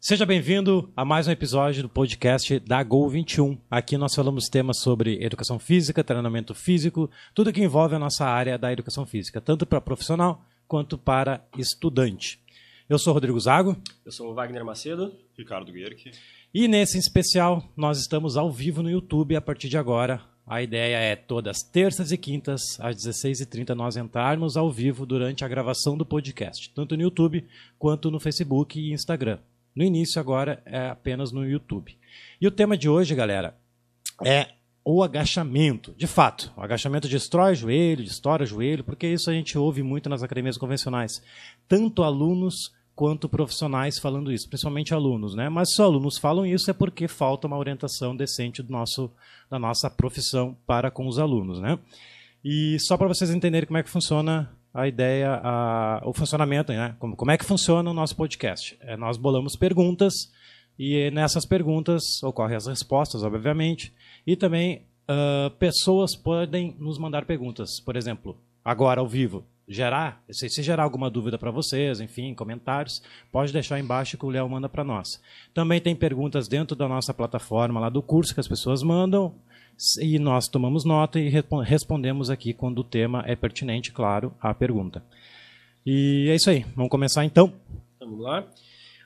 Seja bem-vindo a mais um episódio do podcast da Gol 21. Aqui nós falamos temas sobre educação física, treinamento físico, tudo que envolve a nossa área da educação física, tanto para profissional quanto para estudante. Eu sou Rodrigo Zago. Eu sou o Wagner Macedo. Ricardo Guerque. E nesse especial, nós estamos ao vivo no YouTube a partir de agora. A ideia é todas terças e quintas, às 16h30, nós entrarmos ao vivo durante a gravação do podcast, tanto no YouTube quanto no Facebook e Instagram. No início, agora, é apenas no YouTube. E o tema de hoje, galera, é o agachamento. De fato, o agachamento destrói o joelho, destrói o joelho, porque isso a gente ouve muito nas academias convencionais. Tanto alunos quanto profissionais falando isso, principalmente alunos, né? Mas se alunos falam isso é porque falta uma orientação decente do nosso, da nossa profissão para com os alunos, né? E só para vocês entenderem como é que funciona a ideia, a, o funcionamento, né? Como, como é que funciona o nosso podcast? É, nós bolamos perguntas e nessas perguntas ocorrem as respostas, obviamente, e também uh, pessoas podem nos mandar perguntas. Por exemplo, agora ao vivo, gerar, se, se gerar alguma dúvida para vocês, enfim, comentários, pode deixar embaixo que o Léo manda para nós. Também tem perguntas dentro da nossa plataforma lá do curso que as pessoas mandam e nós tomamos nota e respondemos aqui quando o tema é pertinente, claro, à pergunta. E é isso aí. Vamos começar então? Vamos lá.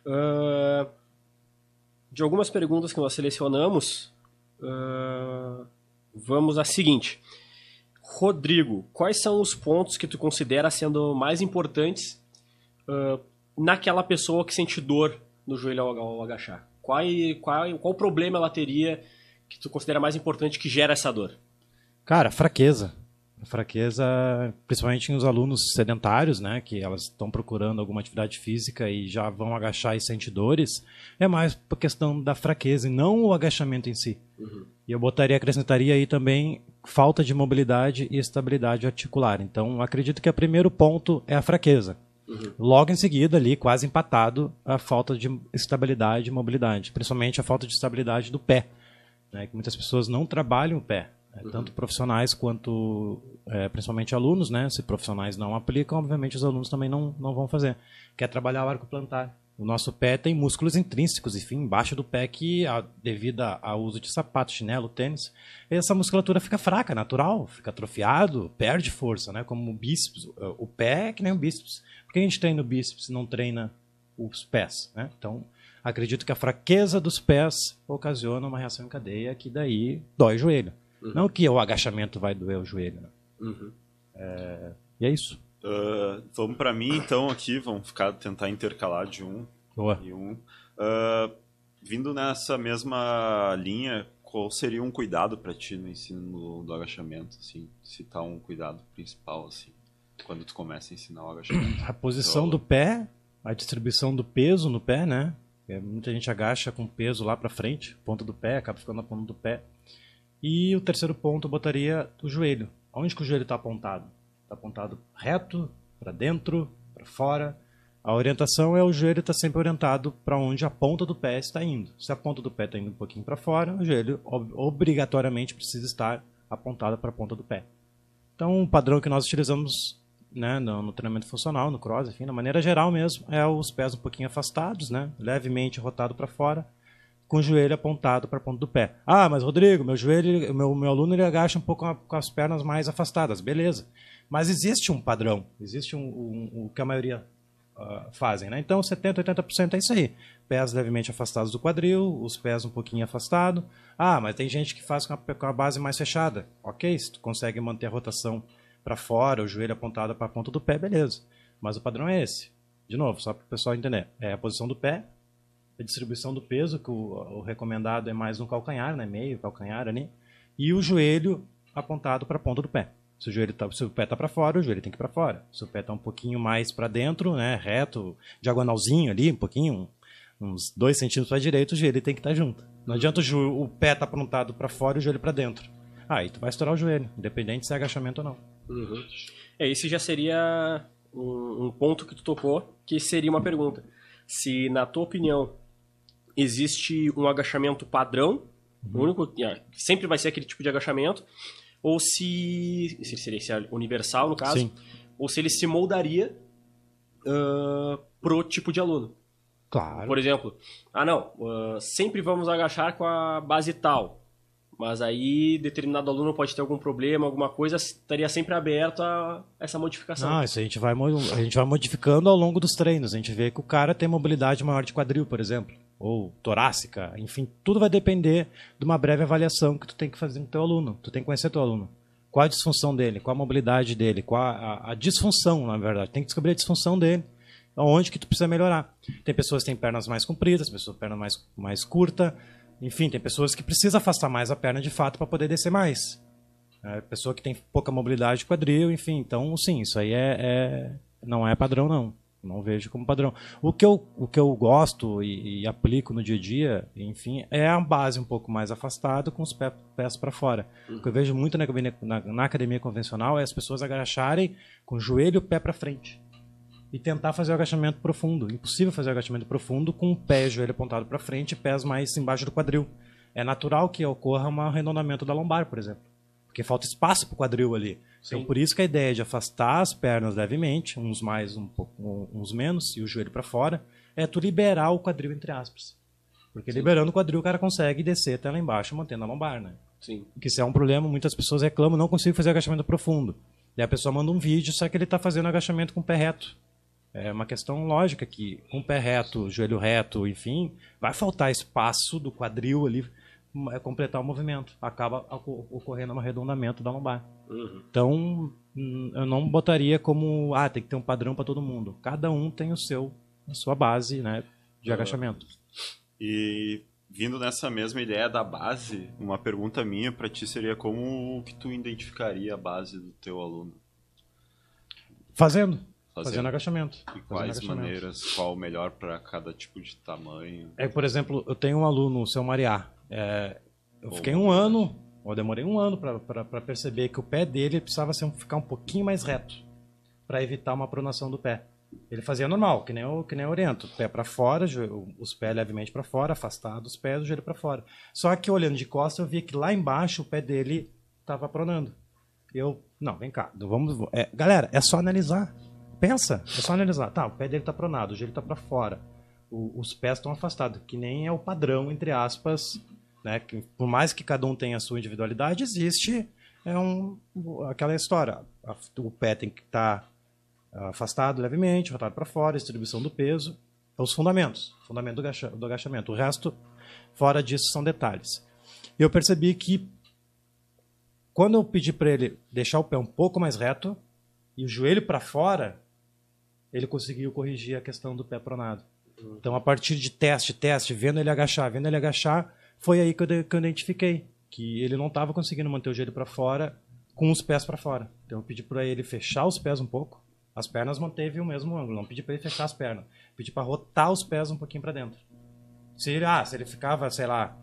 Uh, de algumas perguntas que nós selecionamos, uh, vamos à seguinte. Rodrigo, quais são os pontos que tu considera sendo mais importantes uh, naquela pessoa que sente dor no joelho ao, ao agachar? Qual, qual, qual problema ela teria que tu considera mais importante que gera essa dor? Cara, fraqueza. A fraqueza, principalmente nos alunos sedentários, né, que elas estão procurando alguma atividade física e já vão agachar e sente dores, é mais por questão da fraqueza e não o agachamento em si. Uhum. E eu botaria, acrescentaria aí também falta de mobilidade e estabilidade articular. Então, acredito que o primeiro ponto é a fraqueza. Uhum. Logo em seguida, ali, quase empatado, a falta de estabilidade e mobilidade, principalmente a falta de estabilidade do pé né, que muitas pessoas não trabalham o pé, né, uhum. tanto profissionais quanto é, principalmente alunos, né? Se profissionais não aplicam, obviamente os alunos também não, não vão fazer. Quer trabalhar o arco plantar. O nosso pé tem músculos intrínsecos, enfim, embaixo do pé que, a, devido ao uso de sapato, chinelo, tênis, essa musculatura fica fraca, natural, fica atrofiado, perde força, né? Como o bíceps, o pé é que nem o bíceps. Por que a gente treina o bíceps e não treina os pés, né? Então, Acredito que a fraqueza dos pés ocasiona uma reação em cadeia que daí dói o joelho. Uhum. Não que o agachamento vai doer o joelho. Né? Uhum. É... E é isso. Uh, vamos para mim então aqui, vamos ficar tentar intercalar de um Boa. e um. Uh, vindo nessa mesma linha, qual seria um cuidado para ti no ensino do agachamento, assim, citar um cuidado principal assim, quando tu começa a ensinar o agachamento? A posição então, do pé, a distribuição do peso no pé, né? É, muita gente agacha com peso lá para frente, ponta do pé, acaba ficando na ponta do pé. E o terceiro ponto eu botaria o joelho. Onde que o joelho está apontado? Está apontado reto, para dentro, para fora. A orientação é o joelho está sempre orientado para onde a ponta do pé está indo. Se a ponta do pé está indo um pouquinho para fora, o joelho obrigatoriamente precisa estar apontado para a ponta do pé. Então, o padrão que nós utilizamos né, no, no, treinamento funcional, no cross, enfim, na maneira geral mesmo, é os pés um pouquinho afastados, né, levemente rotado para fora, com o joelho apontado para a ponta do pé. Ah, mas Rodrigo, meu joelho, meu, meu aluno ele agacha um pouco com as pernas mais afastadas, beleza. Mas existe um padrão, existe um, um, um que a maioria uh, fazem, né? Então 70, 80% é isso aí. Pés levemente afastados do quadril, os pés um pouquinho afastados. Ah, mas tem gente que faz com a, com a base mais fechada. Ok, se tu consegue manter a rotação para fora, o joelho apontado para a ponta do pé, beleza. Mas o padrão é esse. De novo, só para o pessoal entender. É a posição do pé, a distribuição do peso, que o, o recomendado é mais no calcanhar, né? meio calcanhar ali, e o joelho apontado para a ponta do pé. Se o, joelho tá, se o pé está para fora, o joelho tem que ir para fora. Se o pé está um pouquinho mais para dentro, né, reto, diagonalzinho ali, um pouquinho, uns dois centímetros para direita, o joelho tem que estar tá junto. Não adianta o, o pé estar tá apontado para fora e o joelho para dentro. Aí ah, tu vai estourar o joelho, independente se é agachamento ou não. Uhum. É, esse já seria um, um, ponto que tu tocou, que seria uma pergunta. Se, na tua opinião, existe um agachamento padrão, uhum. único, é, sempre vai ser aquele tipo de agachamento, ou se, se seria se universal, no caso, Sim. ou se ele se moldaria uh, pro tipo de aluno. Claro. Por exemplo, ah não, uh, sempre vamos agachar com a base tal. Mas aí determinado aluno pode ter algum problema, alguma coisa, estaria sempre aberto a essa modificação. Não, isso a gente vai, a gente vai modificando ao longo dos treinos. A gente vê que o cara tem mobilidade maior de quadril, por exemplo, ou torácica, enfim, tudo vai depender de uma breve avaliação que tu tem que fazer com teu aluno. Tu tem que conhecer teu aluno. Qual a disfunção dele, qual a mobilidade dele, qual a, a, disfunção, na verdade. Tem que descobrir a disfunção dele onde que tu precisa melhorar. Tem pessoas que têm pernas mais compridas, pessoas com perna mais, mais curta, enfim, tem pessoas que precisam afastar mais a perna de fato para poder descer mais. É, pessoa que tem pouca mobilidade de quadril, enfim. Então, sim, isso aí é, é, não é padrão, não. Não vejo como padrão. O que eu, o que eu gosto e, e aplico no dia a dia, enfim, é a base um pouco mais afastada com os pés, pés para fora. O que eu vejo muito na, na, na, academia convencional é as pessoas agacharem com o joelho e o pé para frente e tentar fazer o agachamento profundo. Impossível fazer o agachamento profundo com o pé e o joelho apontado para frente e pés mais embaixo do quadril. É natural que ocorra um arredondamento da lombar, por exemplo. Porque falta espaço para o quadril ali. Então, Sim. Então, por isso que a ideia de afastar as pernas levemente, uns mais, um pouco, uns menos, e o joelho para fora, é tu liberar o quadril, entre aspas. Porque Sim. liberando o quadril, o cara consegue descer até lá embaixo, mantendo a lombar, né? Sim. Que isso é um problema, muitas pessoas reclamam, não consigo fazer agachamento profundo. E a pessoa manda um vídeo, só que ele está fazendo agachamento com o pé reto. É uma questão lógica que com o pé reto, joelho reto, enfim, vai faltar espaço do quadril ali é completar o movimento. Acaba ocorrendo um arredondamento da lombar. Uhum. Então, hum, eu não botaria como, ah, tem que ter um padrão para todo mundo. Cada um tem o seu, a sua base, né, de agachamento. E vindo nessa mesma ideia da base, uma pergunta minha para ti seria como que tu identificaria a base do teu aluno? Fazendo. Fazendo, fazendo agachamento. E quais agachamento. maneiras, qual o melhor para cada tipo de tamanho? É, por exemplo, eu tenho um aluno, o seu Mariá. É, eu Bom, fiquei um ano, eu demorei um ano para perceber que o pé dele precisava ser, ficar um pouquinho mais reto para evitar uma pronação do pé. Ele fazia normal, que nem eu, que nem eu oriento, pé para fora, os pés levemente para fora, afastado os pés, o joelho para fora. Só que olhando de costas, eu vi que lá embaixo o pé dele estava pronando. Eu, não, vem cá, vamos, é, galera, é só analisar. Pensa, é só analisar. Tá, o pé dele tá pronado, o joelho tá para fora. O, os pés estão afastados, que nem é o padrão, entre aspas, né? Que, por mais que cada um tenha a sua individualidade, existe é um, aquela história. O pé tem que estar tá afastado levemente, rotado para fora, distribuição do peso. É os fundamentos, fundamento do, do agachamento. O resto, fora disso, são detalhes. E eu percebi que quando eu pedi para ele deixar o pé um pouco mais reto e o joelho para fora, ele conseguiu corrigir a questão do pé pronado. Então, a partir de teste, teste, vendo ele agachar, vendo ele agachar, foi aí que eu, que eu identifiquei que ele não estava conseguindo manter o joelho para fora com os pés para fora. Então, eu pedi para ele fechar os pés um pouco. As pernas manteve o mesmo ângulo, não pedi para ele fechar as pernas. Pedi para rotar os pés um pouquinho para dentro. Se ele, ah, se ele ficava, sei lá,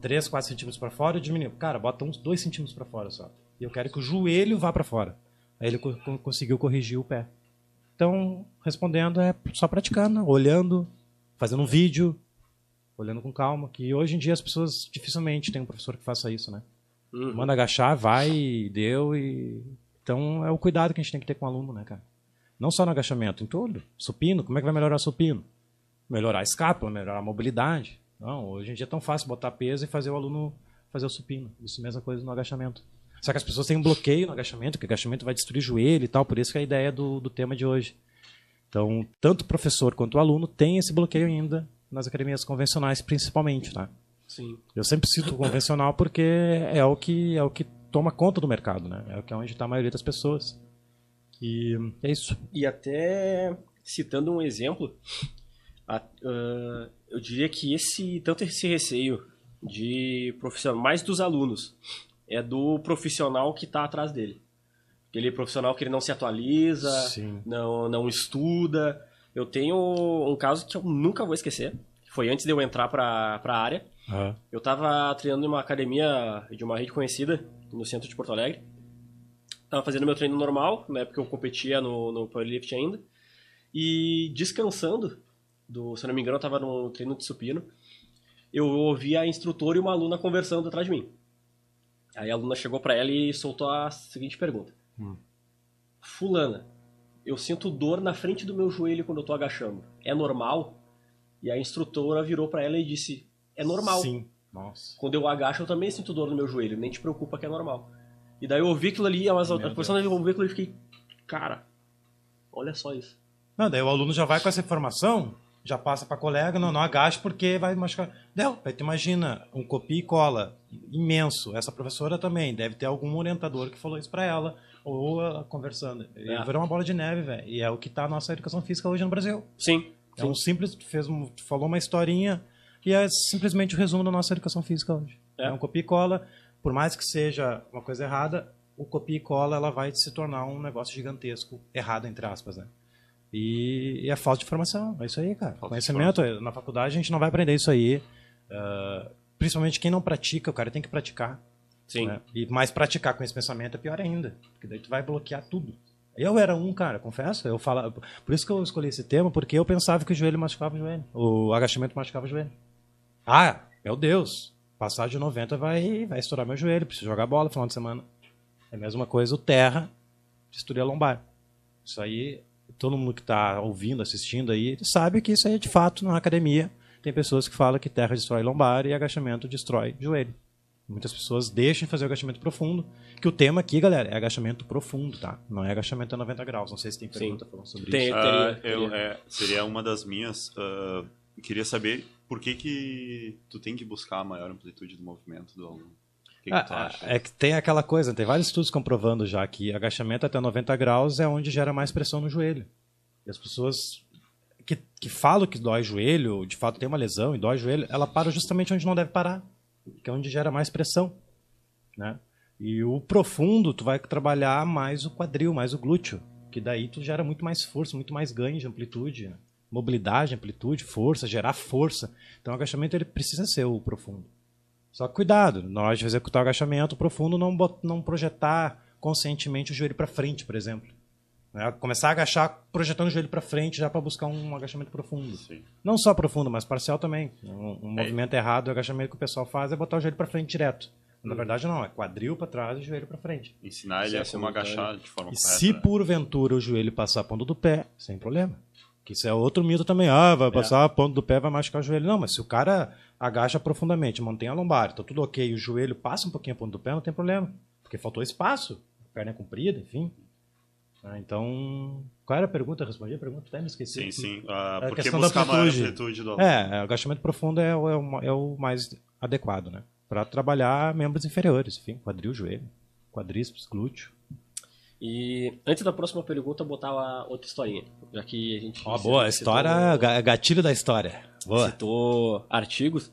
3, 4 centímetros para fora, eu diminui. Cara, bota uns 2 centímetros para fora só. E eu quero que o joelho vá para fora. Aí ele co conseguiu corrigir o pé. Então, respondendo é só praticando, olhando, fazendo um vídeo, olhando com calma. Que hoje em dia as pessoas dificilmente têm um professor que faça isso, né? Uhum. Manda agachar, vai, deu e. Então é o cuidado que a gente tem que ter com o aluno, né, cara? Não só no agachamento, em tudo. Supino, como é que vai melhorar o supino? Melhorar a escápula, melhorar a mobilidade. Não, hoje em dia é tão fácil botar peso e fazer o aluno fazer o supino. Isso é mesma coisa no agachamento. Só que as pessoas têm um bloqueio no agachamento, que o agachamento vai destruir o joelho e tal, por isso que é a ideia do, do tema de hoje. Então, tanto o professor quanto o aluno tem esse bloqueio ainda nas academias convencionais, principalmente, tá? Sim. Eu sempre cito o convencional porque é o que é o que toma conta do mercado, né? É o que é onde está a maioria das pessoas. E é isso. E até citando um exemplo, a, uh, eu diria que esse tanto esse receio de profissional, mais dos alunos, é do profissional que está atrás dele. Aquele profissional que ele não se atualiza, não, não estuda. Eu tenho um caso que eu nunca vou esquecer. Foi antes de eu entrar para a área. Uhum. Eu estava treinando em uma academia de uma rede conhecida no centro de Porto Alegre. Estava fazendo meu treino normal, na época eu competia no, no powerlift ainda. E descansando, do, se eu não me engano, eu estava no treino de supino. Eu ouvi a instrutora e uma aluna conversando atrás de mim. Aí a aluna chegou para ela e soltou a seguinte pergunta: hum. Fulana, eu sinto dor na frente do meu joelho quando eu tô agachando. É normal? E a instrutora virou para ela e disse: É normal. Sim. Nossa. Quando eu agacho, eu também sinto dor no meu joelho. Nem te preocupa que é normal. E daí eu ouvi aquilo ali, mas a ouvir aquilo e fiquei. Cara, olha só isso. Não, daí o aluno já vai com essa informação, já passa para colega, não, não agache porque vai machucar. Não, aí tu imagina, um copia e cola imenso. Essa professora também, deve ter algum orientador que falou isso para ela, ou ela conversando. É. Virou uma bola de neve, velho. E é o que tá a nossa educação física hoje no Brasil. Sim. É um simples, fez um, falou uma historinha e é simplesmente o resumo da nossa educação física hoje. É, é um copia e cola, por mais que seja uma coisa errada, o copia e cola ela vai se tornar um negócio gigantesco, errado entre aspas, né? E, e é falta de informação, é isso aí, cara. Falta Conhecimento, na faculdade a gente não vai aprender isso aí. Uh, principalmente quem não pratica, o cara tem que praticar. Sim. Né? E mais praticar com esse pensamento é pior ainda, porque daí tu vai bloquear tudo. Eu era um, cara, confesso. Eu falava, por isso que eu escolhi esse tema, porque eu pensava que o joelho machucava o joelho. O agachamento machucava o joelho. Ah, meu Deus. Passar de 90 vai, vai estourar meu joelho, preciso jogar bola no final de semana. É a mesma coisa o terra destruir a lombar. Isso aí, todo mundo que está ouvindo, assistindo aí, sabe que isso aí é de fato na academia. Tem pessoas que falam que terra destrói lombar e agachamento destrói joelho. Muitas pessoas deixam de fazer o agachamento profundo, que o tema aqui, galera, é agachamento profundo, tá? Não é agachamento a 90 graus. Não sei se tem pergunta Sim. falando sobre tem, isso. Teria, uh, eu, é, seria uma das minhas. Uh, queria saber por que, que tu tem que buscar a maior amplitude do movimento do aluno. Que que ah, é que tem aquela coisa, tem vários estudos comprovando já que agachamento até 90 graus é onde gera mais pressão no joelho. E as pessoas que, que falam que dói joelho, de fato tem uma lesão e dói joelho, ela para justamente onde não deve parar que é onde gera mais pressão, né? E o profundo, tu vai trabalhar mais o quadril, mais o glúteo, que daí tu gera muito mais força, muito mais ganho de amplitude, né? mobilidade, amplitude, força, gerar força. Então o agachamento ele precisa ser o profundo. Só que cuidado, na hora de executar o agachamento profundo, não, não projetar conscientemente o joelho para frente, por exemplo. Né? Começar a agachar projetando o joelho para frente já para buscar um agachamento profundo. Sim. Não só profundo, mas parcial também. Um, um é. movimento errado, o agachamento que o pessoal faz é botar o joelho para frente direto. Na hum. verdade, não, é quadril para trás e joelho para frente. Ensinar ele a como agachar de forma e correta. Se né? porventura o joelho passar a ponta do pé, sem problema. Que isso é outro mito também. Ah, vai é. passar a ponta do pé, vai machucar o joelho. Não, mas se o cara agacha profundamente, mantém a lombar, tá tudo ok, e o joelho passa um pouquinho a ponta do pé, não tem problema. Porque faltou espaço, a perna é comprida, enfim. Ah, então, qual era a pergunta? Eu respondi a pergunta, até me esqueci. Sim, sim. Uh, por que buscar amplitude do É, o agachamento profundo é, é, o, é o mais adequado, né? Para trabalhar membros inferiores, enfim, quadril, joelho, quadríceps, glúteo. E antes da próxima pergunta, eu botava outra historinha, já que a gente... Ó, oh, boa, história, citou, gatilho da história. Boa. Citou artigos.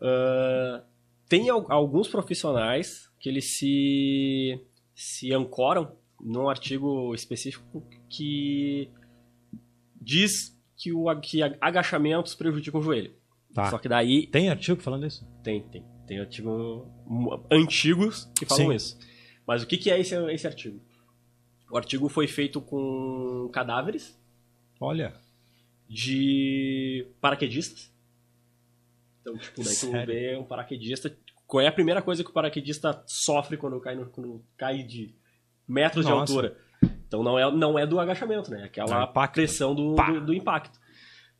Uh, tem alguns profissionais que eles se, se ancoram num artigo específico que diz que, o, que agachamentos prejudicam o joelho. Tá. Só que daí. Tem artigo falando isso? Tem, tem. Tem artigo antigos que falam Sim. isso. Mas o que, que é esse, esse artigo? O artigo foi feito com cadáveres. Olha. De paraquedistas. Então, tipo, daí Sério? tu vê um paraquedista. Qual é a primeira coisa que o paraquedista sofre quando cai, no, quando cai de metros Nossa. de altura. Então não é, não é do agachamento, né? Aquela é pressão do, do, do, impacto.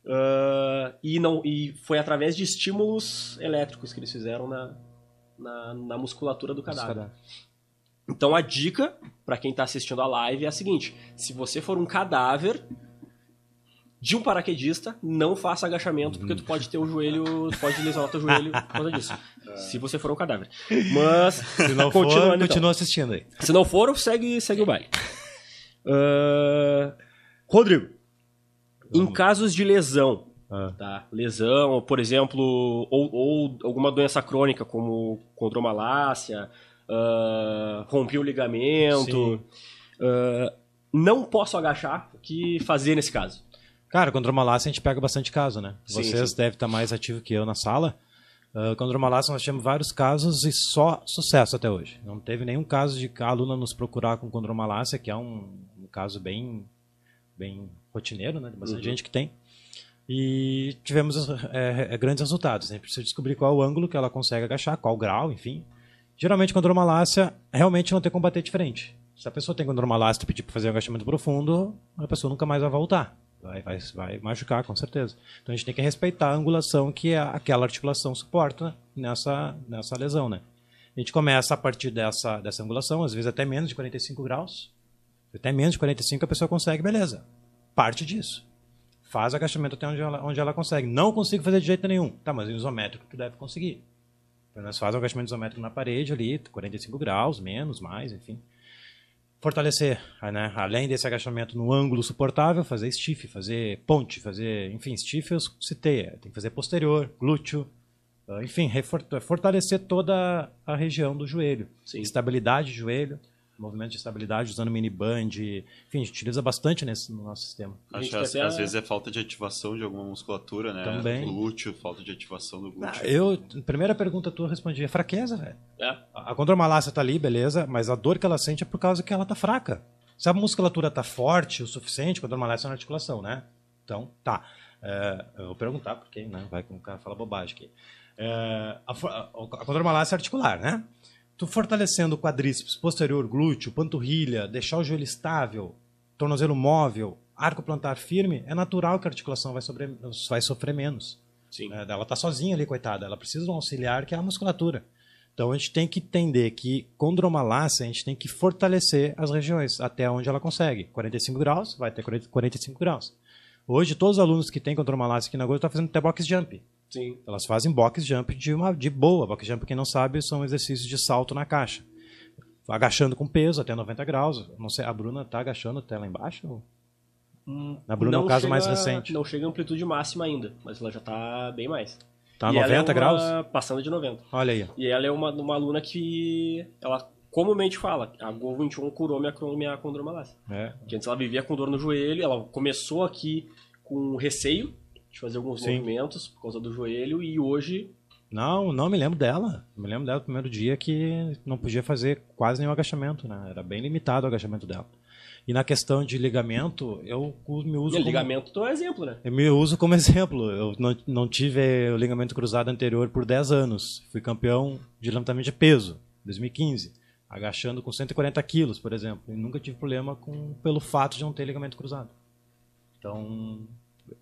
Uh, e, não, e foi através de estímulos elétricos que eles fizeram na, na, na musculatura do cadáver. Então a dica para quem está assistindo a live é a seguinte: se você for um cadáver de um paraquedista, não faça agachamento, porque tu pode ter o joelho, tu pode lesionar teu joelho por causa disso. É. Se você for um cadáver. Mas, se não for, então. continua assistindo aí. Se não for, segue, segue o baile. Uh, Rodrigo, Vamos. em casos de lesão, ah. tá? lesão, por exemplo, ou, ou, alguma doença crônica, como condromalácia, uh, rompi o ligamento, uh, não posso agachar, o que fazer nesse caso? Cara, contra o Malásia a gente pega bastante caso, né? Sim, Vocês sim. devem estar mais ativo que eu na sala. Uh, contra o nós tivemos vários casos e só sucesso até hoje. Não teve nenhum caso de a aluna nos procurar com condromalácia, que é um, um caso bem, bem rotineiro, né? De bastante uhum. gente que tem. E tivemos é, é, grandes resultados. A gente precisa descobrir qual é o ângulo que ela consegue agachar, qual grau, enfim. Geralmente, condromalácia realmente não tem como bater diferente. Se a pessoa tem condromalácia e pedir para fazer um agachamento profundo, a pessoa nunca mais vai voltar Vai, vai, vai machucar, com certeza. Então a gente tem que respeitar a angulação que aquela articulação suporta nessa, nessa lesão, né? A gente começa a partir dessa, dessa angulação, às vezes até menos de 45 graus. Até menos de 45 a pessoa consegue, beleza. Parte disso. Faz agachamento até onde ela, onde ela consegue. Não consigo fazer de jeito nenhum. Tá, mas isométrico tu deve conseguir. Nós faz o agachamento isométrico na parede ali, 45 graus, menos, mais, enfim fortalecer, né? além desse agachamento no ângulo suportável, fazer stiff, fazer ponte, fazer, enfim, stiff eu citei, tem que fazer posterior, glúteo, ah, enfim, fortalecer toda a região do joelho, Sim. estabilidade de joelho, movimento de estabilidade usando mini band, enfim, a gente utiliza bastante nesse, no nosso sistema. Acho que às, vezes é falta de ativação de alguma musculatura, né? Também. Glúteo, falta de ativação do glúteo. Ah, eu, primeira pergunta tua, eu respondi, é fraqueza, velho. É. A, condromalácia tá ali, beleza, mas a dor que ela sente é por causa que ela tá fraca. Se a musculatura tá forte o suficiente, a condromalácia é na articulação, né? Então, tá. É, eu vou perguntar, porque né, vai que o cara fala bobagem aqui. É, a, a, a condromalácia é articular, né? Tu fortalecendo o quadríceps, posterior, glúteo, panturrilha, deixar o joelho estável, tornozelo móvel, arco plantar firme, é natural que a articulação vai, sobre, vai sofrer menos. Sim. É, ela está sozinha ali, coitada. Ela precisa de um auxiliar que é a musculatura. Então a gente tem que entender que com dromalácia a gente tem que fortalecer as regiões até onde ela consegue. 45 graus, vai ter 45 graus. Hoje todos os alunos que têm condromalácia aqui na Gold estão fazendo até box jump. Sim. Elas fazem box jump de, uma, de boa. Box jump, quem não sabe, são exercícios de salto na caixa. Agachando com peso até 90 graus. Não sei, a Bruna tá agachando até lá embaixo? Hum, a Bruna é o caso chega, mais recente. Não chega a amplitude máxima ainda, mas ela já tá bem mais. Tá e 90 é graus? Passando de 90. Olha aí. E ela é uma, uma aluna que ela comumente fala, a Gol 21 curou minha, minha condromalácia. É. Que antes ela vivia com dor no joelho, ela começou aqui com receio, de fazer alguns Sim. movimentos por causa do joelho e hoje. Não, não me lembro dela. Me lembro dela no primeiro dia que não podia fazer quase nenhum agachamento, né? Era bem limitado o agachamento dela. E na questão de ligamento, eu me uso. E como... ligamento é um exemplo, né? Eu me uso como exemplo. Eu não, não tive o ligamento cruzado anterior por 10 anos. Fui campeão de levantamento de peso, 2015. Agachando com 140 quilos, por exemplo. E nunca tive problema com, pelo fato de não ter ligamento cruzado. Então,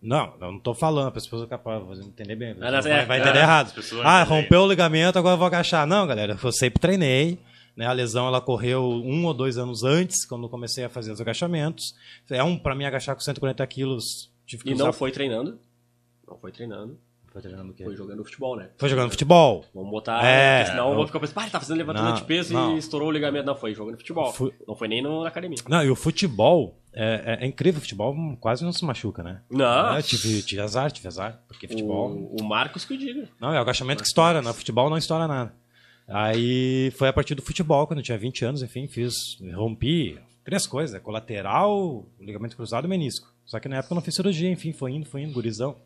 não, eu não estou falando, para as pessoas capazes de entender bem. vai, é, vai, entender é, errado. Ah, rompeu o ligamento, agora eu vou agachar. Não, galera, eu sempre treinei. Né? A lesão ela ocorreu um ou dois anos antes, quando eu comecei a fazer os agachamentos. É um para mim agachar com 140 quilos. e não foi treinando? Não foi treinando. Foi treinando o quê? Foi jogando futebol, né? Foi jogando futebol. Vamos botar, é, senão eu vou ficar pensando, ah, ele tá fazendo levantamento não, de peso não. e estourou o ligamento. Não, foi jogando futebol. Fu... Não foi nem no, na academia. Não, e o futebol, é, é, é, incrível, o futebol quase não se machuca, né? Não. É, tive, tive azar, tive azar, porque futebol... O, o Marcos que eu digo. Não, é o agachamento que estoura, no futebol não estoura nada. Aí foi a partir do futebol, quando eu tinha 20 anos, enfim, fiz, rompi três coisas, colateral, ligamento cruzado e menisco. Só que na época eu não fiz cirurgia, enfim, foi indo, foi indo, gurizão.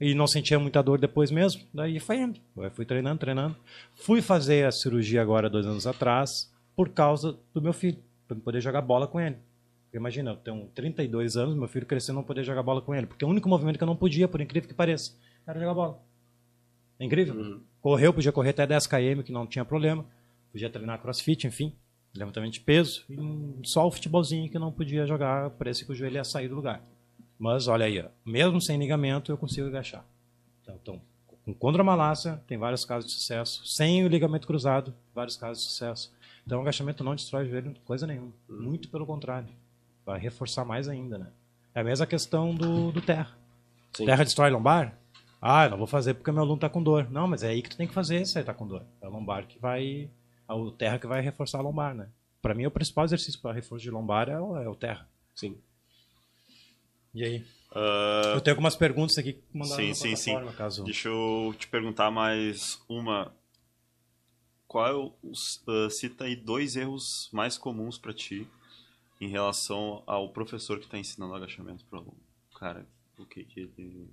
E não sentia muita dor depois mesmo, daí foi indo. Eu fui treinando, treinando. Fui fazer a cirurgia agora, dois anos atrás, por causa do meu filho, para poder jogar bola com ele. Imagina, eu tenho 32 anos, meu filho crescendo não poder jogar bola com ele. Porque o único movimento que eu não podia, por incrível que pareça, era jogar bola. É incrível. Uhum. Correu, podia correr até 10 km, que não tinha problema. Podia treinar crossfit, enfim. Levantamento de peso. E só o futebolzinho que não podia jogar, parece que o joelho ia sair do lugar. Mas olha aí, ó, mesmo sem ligamento eu consigo agachar. Então, então com condromalácia tem vários casos de sucesso. Sem o ligamento cruzado, vários casos de sucesso. Então o agachamento não destrói o joelho, coisa nenhuma. Uhum. Muito pelo contrário vai reforçar mais ainda, né? É a mesma questão do, do terra. Sim. Terra destrói lombar? Ah, não vou fazer porque meu aluno está com dor. Não, mas é aí que tu tem que fazer se ele está com dor. É a lombar que vai. É o terra que vai reforçar a lombar, né? Para mim, o principal exercício para reforço de lombar é o, é o terra. Sim. E aí? Uh... Eu tenho algumas perguntas aqui que mandaram sim, sim, sim. Caso... Deixa eu te perguntar mais uma. Qual é o, uh, cita aí dois erros mais comuns para ti em relação ao professor que está ensinando agachamento para o aluno. Cara, o que, que ele.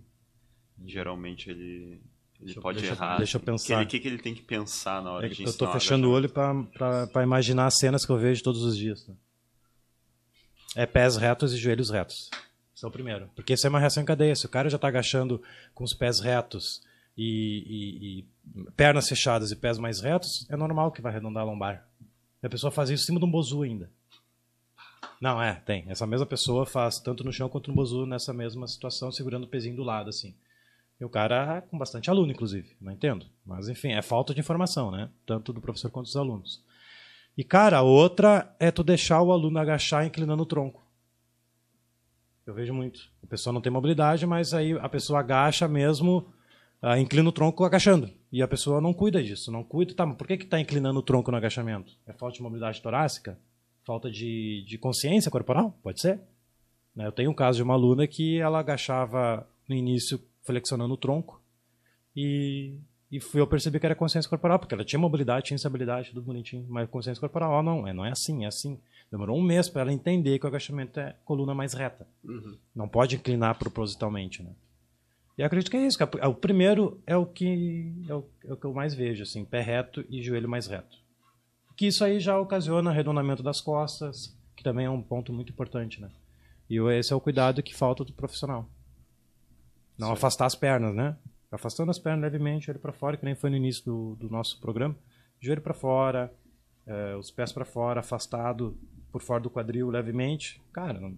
Geralmente ele, ele pode deixa, errar. Deixa eu pensar. O que, que ele tem que pensar na hora é, de ensinar? Eu estou fechando o olho para imaginar as cenas que eu vejo todos os dias. Né? É pés retos e joelhos retos. Esse é o primeiro. Porque isso é uma reação em cadeia. Se o cara já está agachando com os pés retos e, e, e, pernas fechadas e pés mais retos, é normal que vai arredondar a lombar. E a pessoa faz isso em cima de um bozu ainda. Não, é, tem. Essa mesma pessoa faz tanto no chão quanto no bozu nessa mesma situação, segurando o pezinho do lado, assim. E o cara é com bastante aluno, inclusive. Não entendo. Mas, enfim, é falta de informação, né? Tanto do professor quanto dos alunos. E, cara, a outra é tu deixar o aluno agachar inclinando o tronco. Eu vejo muito. A pessoa não tem mobilidade, mas aí a pessoa agacha mesmo, uh, inclina o tronco agachando. E a pessoa não cuida disso. Não cuida. Tá, por que está inclinando o tronco no agachamento? É falta de mobilidade torácica? Falta de, de consciência corporal? Pode ser. Né, eu tenho um caso de uma aluna que ela agachava no início flexionando o tronco e e fui eu percebi que era consciência corporal, porque ela tinha mobilidade, tinha estabilidade, tudo bonitinho. Mas consciência corporal, ó, não, é, não é assim, é assim. Demorou um mês para ela entender que o agachamento é coluna mais reta. Uhum. Não pode inclinar propositalmente, né? E acredito que é isso. Que o primeiro é o que é o, é o, que eu mais vejo, assim, pé reto e joelho mais reto. Que isso aí já ocasiona arredondamento das costas, que também é um ponto muito importante, né? E esse é o cuidado que falta do profissional. Não Sim. afastar as pernas, né? afastando as pernas levemente, joelho para fora, que nem foi no início do, do nosso programa. Joelho para fora, é, os pés para fora, afastado por fora do quadril levemente. Cara, não,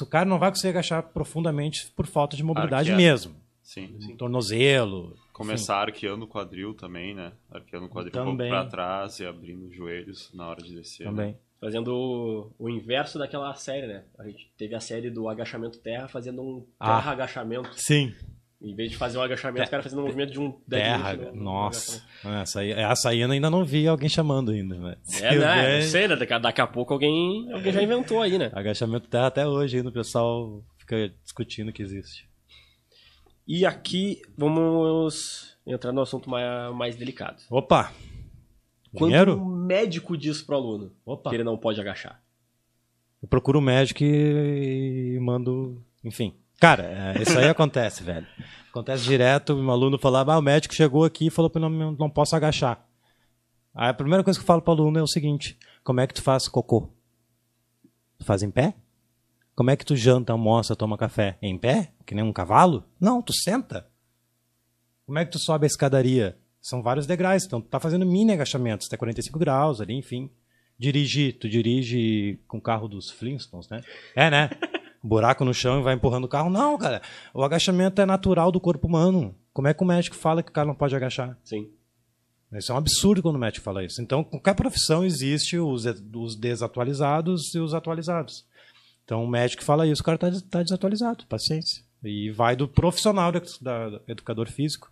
o cara não vai conseguir agachar profundamente por falta de mobilidade Arqueado. mesmo. Sim. sim. Tornozelo. Começar arqueando o quadril também, né? Arqueando o quadril também. um pouco para trás e abrindo os joelhos na hora de descer. Né? Também. Né? Fazendo o, o, inverso daquela série, né? A gente teve a série do agachamento terra fazendo um ah, terra-agachamento. Sim. Em vez de fazer um agachamento, é, o cara fazendo um movimento de um Terra, né? nossa. Essa aí, essa aí ainda não vi alguém chamando ainda, né? É, né? Não sei, né? Daqui, daqui a pouco alguém, alguém já inventou aí, né? Agachamento terra até hoje ainda o pessoal fica discutindo que existe. E aqui vamos entrar no assunto mais, mais delicado. Opa! Quando Dinheiro? o médico diz pro aluno Opa. que ele não pode agachar. Eu procuro o médico e mando, enfim, Cara, é, isso aí acontece, velho. Acontece direto, um aluno falava, ah, o médico chegou aqui e falou que não, não posso agachar. Aí a primeira coisa que eu falo para o aluno é o seguinte, como é que tu faz cocô? Tu faz em pé? Como é que tu janta, almoça, toma café? Em pé? Que nem um cavalo? Não, tu senta. Como é que tu sobe a escadaria? São vários degraus, então tu tá fazendo mini agachamentos, até 45 graus ali, enfim. Dirigir, tu dirige com o carro dos Flintstones, né? É, né? Buraco no chão e vai empurrando o carro. Não, cara. O agachamento é natural do corpo humano. Como é que o médico fala que o cara não pode agachar? Sim. Isso é um absurdo quando o médico fala isso. Então, qualquer profissão existe os, os desatualizados e os atualizados. Então, o médico fala isso, o cara está tá desatualizado, paciência. E vai do profissional, da, da educador físico,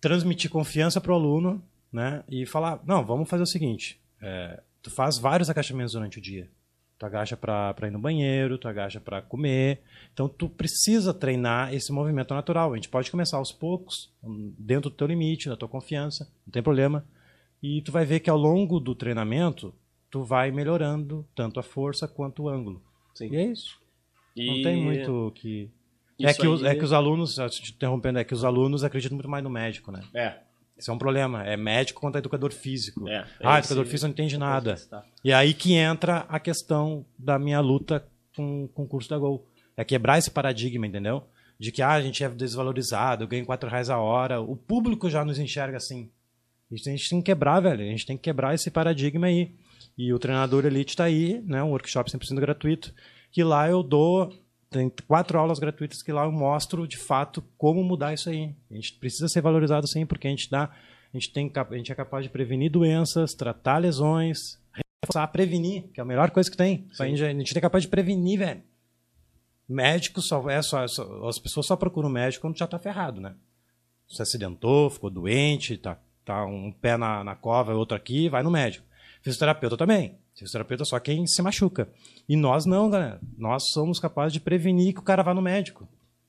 transmitir confiança para o aluno né, e falar: não, vamos fazer o seguinte, é, tu faz vários agachamentos durante o dia. Tu agacha para ir no banheiro, tu agacha para comer. Então tu precisa treinar esse movimento natural. A gente pode começar aos poucos, dentro do teu limite, da tua confiança, não tem problema. E tu vai ver que ao longo do treinamento, tu vai melhorando tanto a força quanto o ângulo. Sim. E é isso. E... Não tem muito que é que, os, é que os alunos, te interrompendo, é que os alunos acreditam muito mais no médico, né? É. Isso é um problema. É médico contra educador físico. É, ah, educador físico não entende nada. E aí que entra a questão da minha luta com, com o curso da Gol. É quebrar esse paradigma, entendeu? De que ah, a gente é desvalorizado, eu ganho 4 reais a hora. O público já nos enxerga assim. A gente, tem que quebrar, velho. A gente tem que quebrar esse paradigma aí. E o treinador Elite está aí, né? Um workshop 100% gratuito. Que lá eu dou tem quatro aulas gratuitas que lá eu mostro de fato como mudar isso aí. A gente precisa ser valorizado sim, porque a gente dá, a gente tem, a gente é capaz de prevenir doenças, tratar lesões, reforçar, prevenir, que é a melhor coisa que tem. A gente, a gente é capaz de prevenir, velho. Médico só é só, só, as pessoas só procuram médico quando já está ferrado, né? Se acidentou, ficou doente, tá, tá um pé na, na cova, outro aqui, vai no médico. Fisioterapeuta também. Fisioterapeuta é só quem se machuca. E nós não, galera. Nós somos capazes de prevenir que o cara vá no médico.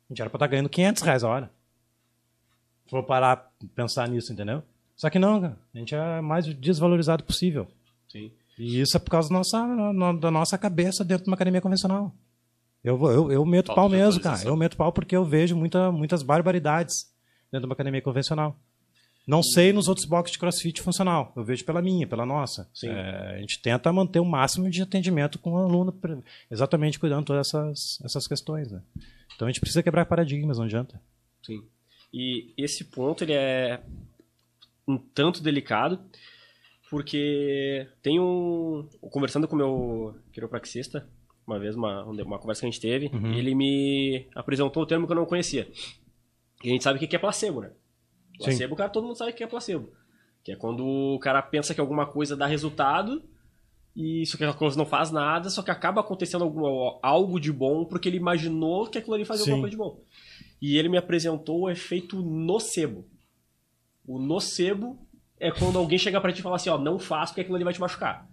A gente era pra estar tá ganhando 500 reais a hora. Vou parar pensar nisso, entendeu? Só que não, cara. A gente é mais desvalorizado possível. Sim. E isso é por causa da nossa, da nossa cabeça dentro de uma academia convencional. Eu, eu, eu meto Falta pau mesmo, cara. Eu meto pau porque eu vejo muita, muitas barbaridades dentro de uma academia convencional. Não sei nos outros boxes de crossfit funcional. Eu vejo pela minha, pela nossa. É, a gente tenta manter o máximo de atendimento com o aluno, exatamente cuidando todas essas, essas questões. Né? Então a gente precisa quebrar paradigmas, não adianta. Sim. E esse ponto ele é um tanto delicado, porque tem um. Conversando com o meu quiropraxista, uma vez, uma, uma conversa que a gente teve, uhum. ele me apresentou um termo que eu não conhecia. E a gente sabe o que é placebo, né? Placebo, Sim. cara, todo mundo sabe o que é placebo. Que é quando o cara pensa que alguma coisa dá resultado e isso que aquela coisa não faz nada, só que acaba acontecendo algo, algo de bom porque ele imaginou que aquilo ali fazia Sim. alguma coisa de bom. E ele me apresentou o efeito nocebo. O nocebo é quando alguém chega para ti e fala assim, ó, não faz porque aquilo ali vai te machucar.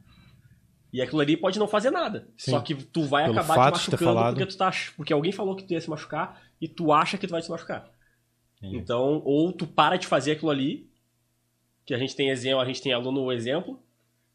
E aquilo ali pode não fazer nada. Sim. Só que tu vai Pelo acabar te machucando porque tu tá, porque alguém falou que tu ia se machucar e tu acha que tu vai se machucar. Então, ou tu para de fazer aquilo ali, que a gente tem exemplo, a gente tem aluno exemplo,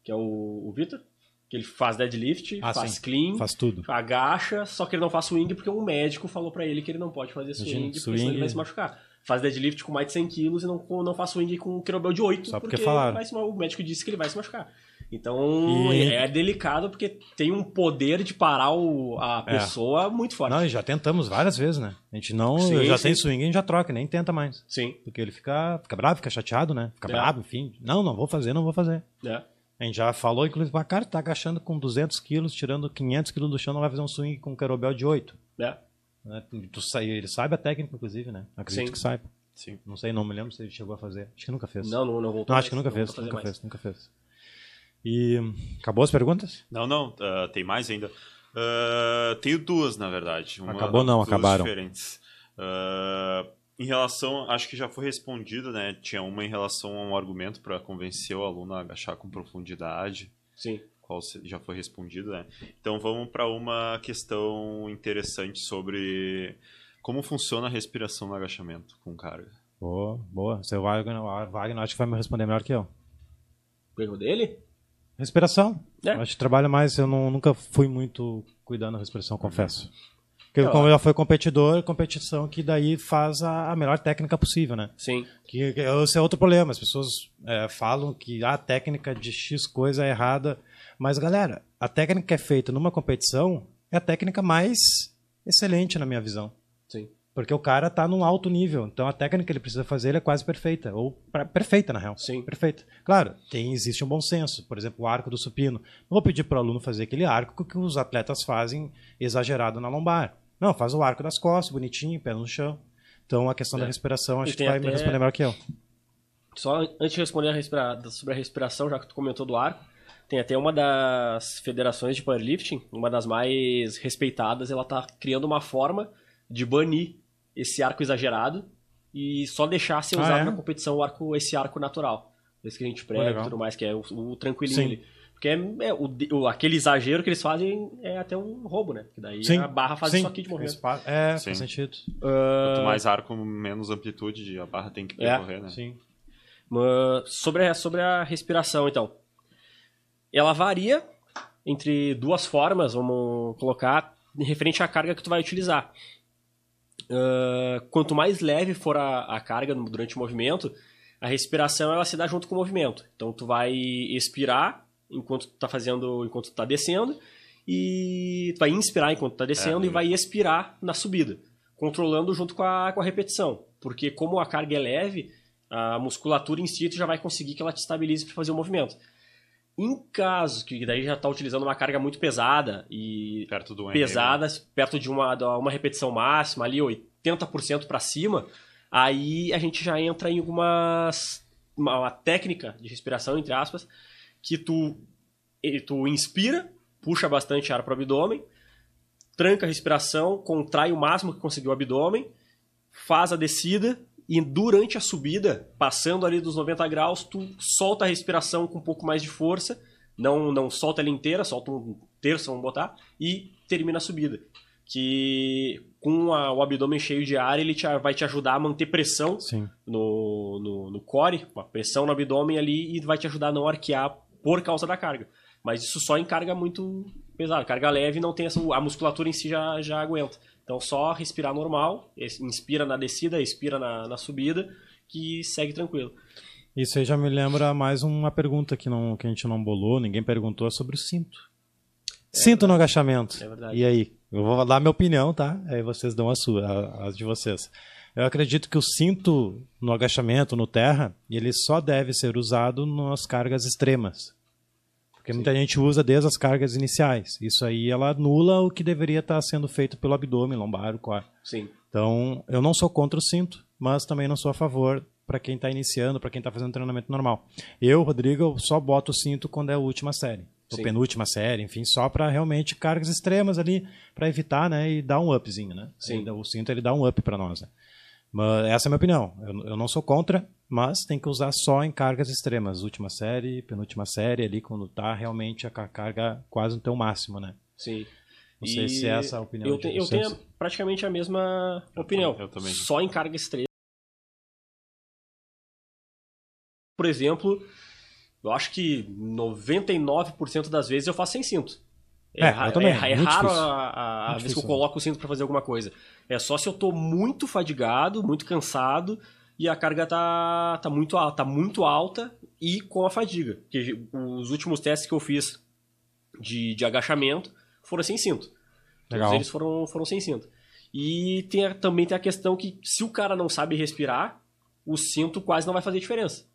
que é o, o Vitor, que ele faz deadlift, ah, faz sim. clean, faz tudo. Agacha, só que ele não faz swing porque um médico falou para ele que ele não pode fazer swing, Imagina, porque swing... senão ele vai se machucar. Faz deadlift com mais de 100 quilos e não, não faz swing com um kettlebell de 8, só porque, porque falaram. o médico disse que ele vai se machucar. Então e... é delicado porque tem um poder de parar o, a é. pessoa é. muito forte. Não, já tentamos várias vezes, né? A gente não. Sim, já sim. tem swing, a gente já troca, nem tenta mais. Sim. Porque ele fica, fica bravo, fica chateado, né? Fica é. bravo, enfim. Não, não vou fazer, não vou fazer. É. A gente já falou, inclusive, para cara, tá agachando com 200 quilos, tirando 500 quilos do chão, não vai fazer um swing com um kettlebell de 8. É. Né? Tu, ele sabe a técnica, inclusive, né? Acredito Sim. que saiba. Sim. Não sei, não me lembro se ele chegou a fazer. Acho que nunca fez. Não, não, não voltou. Não, acho que nunca fez, nunca mais. fez, nunca fez. E acabou as perguntas? Não, não, uh, tem mais ainda. Uh, tenho duas, na verdade. Uma, Acabou não, acabaram. Diferentes. Uh, em relação, acho que já foi respondido, né? Tinha uma em relação a um argumento para convencer o aluno a agachar com profundidade. Sim. Qual já foi respondido, né? Então vamos para uma questão interessante sobre como funciona a respiração no agachamento com carga. Boa, boa. Seu Wagner, Wagner acho que vai me responder melhor que eu. O erro dele? Respiração. É. Acho que trabalha mais, eu não, nunca fui muito cuidando da respiração, confesso. Porque como já foi competidor, competição que daí faz a, a, melhor técnica possível, né? Sim. Que, que esse é outro problema. As pessoas é, falam que a técnica de X coisa é errada. Mas, galera, a técnica que é feita numa competição é a técnica mais excelente na minha visão. Sim. Porque o cara tá num alto nível. Então a técnica que ele precisa fazer é quase perfeita. Ou pra, perfeita, na real. Sim. Perfeita. Claro, tem, existe um bom senso. Por exemplo, o arco do supino. Não vou pedir para o aluno fazer aquele arco que os atletas fazem exagerado na lombar. Não, faz o arco das costas, bonitinho, pé no chão. Então a questão é. da respiração, acho que vai até... me responder melhor que eu. Só antes de responder a respira... sobre a respiração, já que tu comentou do arco, tem até uma das federações de powerlifting, uma das mais respeitadas, ela tá criando uma forma de banir esse arco exagerado e só deixar ser usado ah, é? na competição o arco, esse arco natural. Esse que a gente prega e tudo mais, que é o, o tranquilinho ali. Porque é, é o, aquele exagero que eles fazem é até um roubo, né? Porque daí Sim. a barra faz Sim. isso aqui de movimento. É, Sim. faz sentido. Uh... Quanto mais arco, menos amplitude a barra tem que é. percorrer, é. né? Sim. Uh, sobre, a, sobre a respiração, então. Ela varia entre duas formas, vamos colocar, referente à carga que tu vai utilizar. Uh, quanto mais leve for a, a carga durante o movimento, a respiração ela se dá junto com o movimento. Então tu vai expirar enquanto tu tá fazendo, enquanto tu tá descendo e tu vai inspirar enquanto tu tá descendo é, e vai expirar na subida, controlando junto com a, com a repetição, porque como a carga é leve, a musculatura em si tu já vai conseguir que ela te estabilize para fazer o movimento. Em caso que daí já está utilizando uma carga muito pesada e perto do pesada, perto de uma, uma repetição máxima, ali 80% para cima, aí a gente já entra em algumas uma, uma, técnica de respiração entre aspas, que tu tu inspira, puxa bastante ar para o abdômen, tranca a respiração, contrai o máximo que conseguiu o abdômen, faz a descida e durante a subida, passando ali dos 90 graus, tu solta a respiração com um pouco mais de força, não não solta ela inteira, solta um terço, vamos botar, e termina a subida. Que com a, o abdômen cheio de ar, ele te, vai te ajudar a manter pressão no, no, no, core, uma pressão no abdômen ali, e vai te ajudar a não arquear por causa da carga. Mas isso só em carga muito pesada. Carga leve não tem essa. A musculatura em si já, já aguenta. Então só respirar normal, inspira na descida, expira na, na subida, que segue tranquilo. Isso aí já me lembra mais uma pergunta que, não, que a gente não bolou, ninguém perguntou, é sobre o cinto. É cinto verdade. no agachamento. É verdade. E aí? Eu vou dar minha opinião, tá? Aí vocês dão a sua, as de vocês. Eu acredito que o cinto no agachamento, no terra, ele só deve ser usado nas cargas extremas. Porque Sim. muita gente usa desde as cargas iniciais. Isso aí ela anula o que deveria estar sendo feito pelo abdômen, lombar, o core. Sim. Então, eu não sou contra o cinto, mas também não sou a favor para quem está iniciando, para quem está fazendo treinamento normal. Eu, Rodrigo, eu só boto o cinto quando é a última série. Ou penúltima série, enfim, só para realmente cargas extremas ali, para evitar, né, e dar um upzinho, né? Sim. O cinto ele dá um up para nós. Né? Mas essa é a minha opinião. Eu, eu, não sou contra, mas tem que usar só em cargas extremas, última série, penúltima série, ali quando tá realmente a carga quase no teu máximo, né? Sim. Não sei se é essa a opinião eu, te, eu tenho praticamente a mesma eu opinião. Eu também. Só em carga extrema. Por exemplo, eu acho que 99% das vezes eu faço sem cinto. É, é, eu também. é, é raro a, a, vez que eu coloco o cinto para fazer alguma coisa. É só se eu tô muito fadigado, muito cansado e a carga tá, tá, muito, alta, tá muito alta e com a fadiga. Porque os últimos testes que eu fiz de, de agachamento foram sem cinto. Legal. Todos eles foram, foram sem cinto. E tem, também tem a questão que se o cara não sabe respirar, o cinto quase não vai fazer diferença.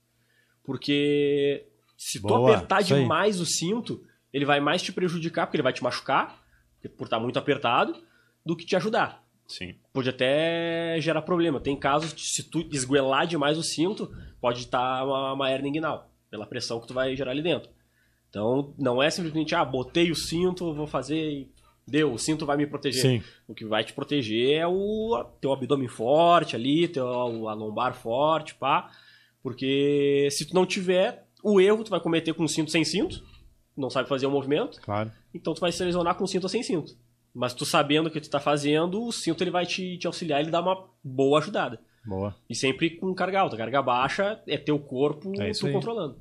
Porque se Boa, tu apertar demais o cinto, ele vai mais te prejudicar, porque ele vai te machucar, por estar muito apertado, do que te ajudar. Sim. Pode até gerar problema. Tem casos de se tu esguelar demais o cinto, pode estar uma, uma hernia inguinal, pela pressão que tu vai gerar ali dentro. Então, não é simplesmente, ah, botei o cinto, vou fazer deu, o cinto vai me proteger. Sim. O que vai te proteger é o teu abdômen forte ali, teu, a lombar forte, pá. Porque se tu não tiver, o erro tu vai cometer com cinto sem cinto, não sabe fazer o movimento. Claro. Então tu vai se lesionar com cinto ou sem cinto. Mas tu sabendo o que tu tá fazendo, o cinto ele vai te, te auxiliar, ele dá uma boa ajudada. Boa. E sempre com carga alta. Carga baixa é teu corpo é tu aí. controlando.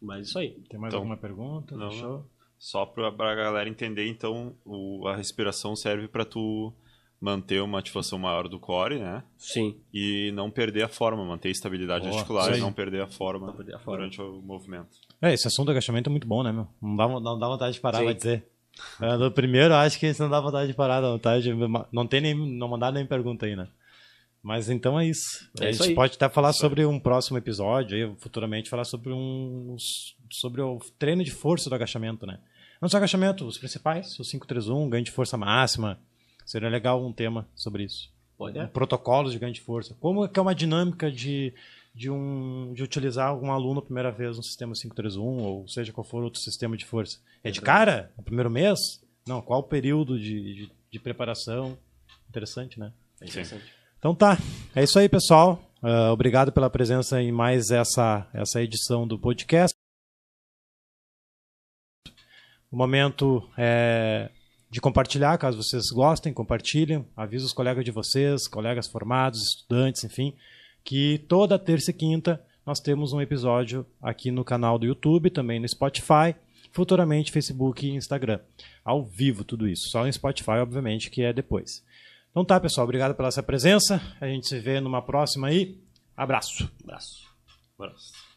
Mas isso aí. Tem mais então, alguma pergunta? Não, Deixou? Só pra, pra galera entender, então, o, a respiração serve para tu manter uma ativação maior do core, né? Sim. E não perder a forma, manter a estabilidade Boa, articular e não perder a forma perder a forma. durante o movimento. É, esse assunto do agachamento é muito bom, né, meu? Não dá, não dá vontade de parar, Sim. vai dizer. É, no primeiro, acho que isso não dá vontade de parar, dá vontade de... Não tem nem... Não mandar nem pergunta aí, né? Mas então é isso. É a gente pode até falar sobre um próximo episódio, aí, futuramente falar sobre um sobre o treino de força do agachamento, né? Não só agachamento, os principais, o 531, ganho de força máxima, Seria legal um tema sobre isso. Pode. Um protocolos de ganho de força. Como que é uma dinâmica de, de, um, de utilizar algum aluno a primeira vez no sistema 531, ou seja qual for outro sistema de força? É de cara? No primeiro mês? Não, qual o período de, de, de preparação? Interessante, né? É interessante. Então tá, é isso aí, pessoal. Uh, obrigado pela presença em mais essa, essa edição do podcast. O momento é de compartilhar, caso vocês gostem, compartilhem, avisa os colegas de vocês, colegas formados, estudantes, enfim, que toda terça e quinta nós temos um episódio aqui no canal do YouTube, também no Spotify, futuramente Facebook e Instagram. Ao vivo tudo isso, só no Spotify, obviamente, que é depois. Então tá, pessoal, obrigado pela sua presença. A gente se vê numa próxima aí. Abraço. Abraço. Abraço.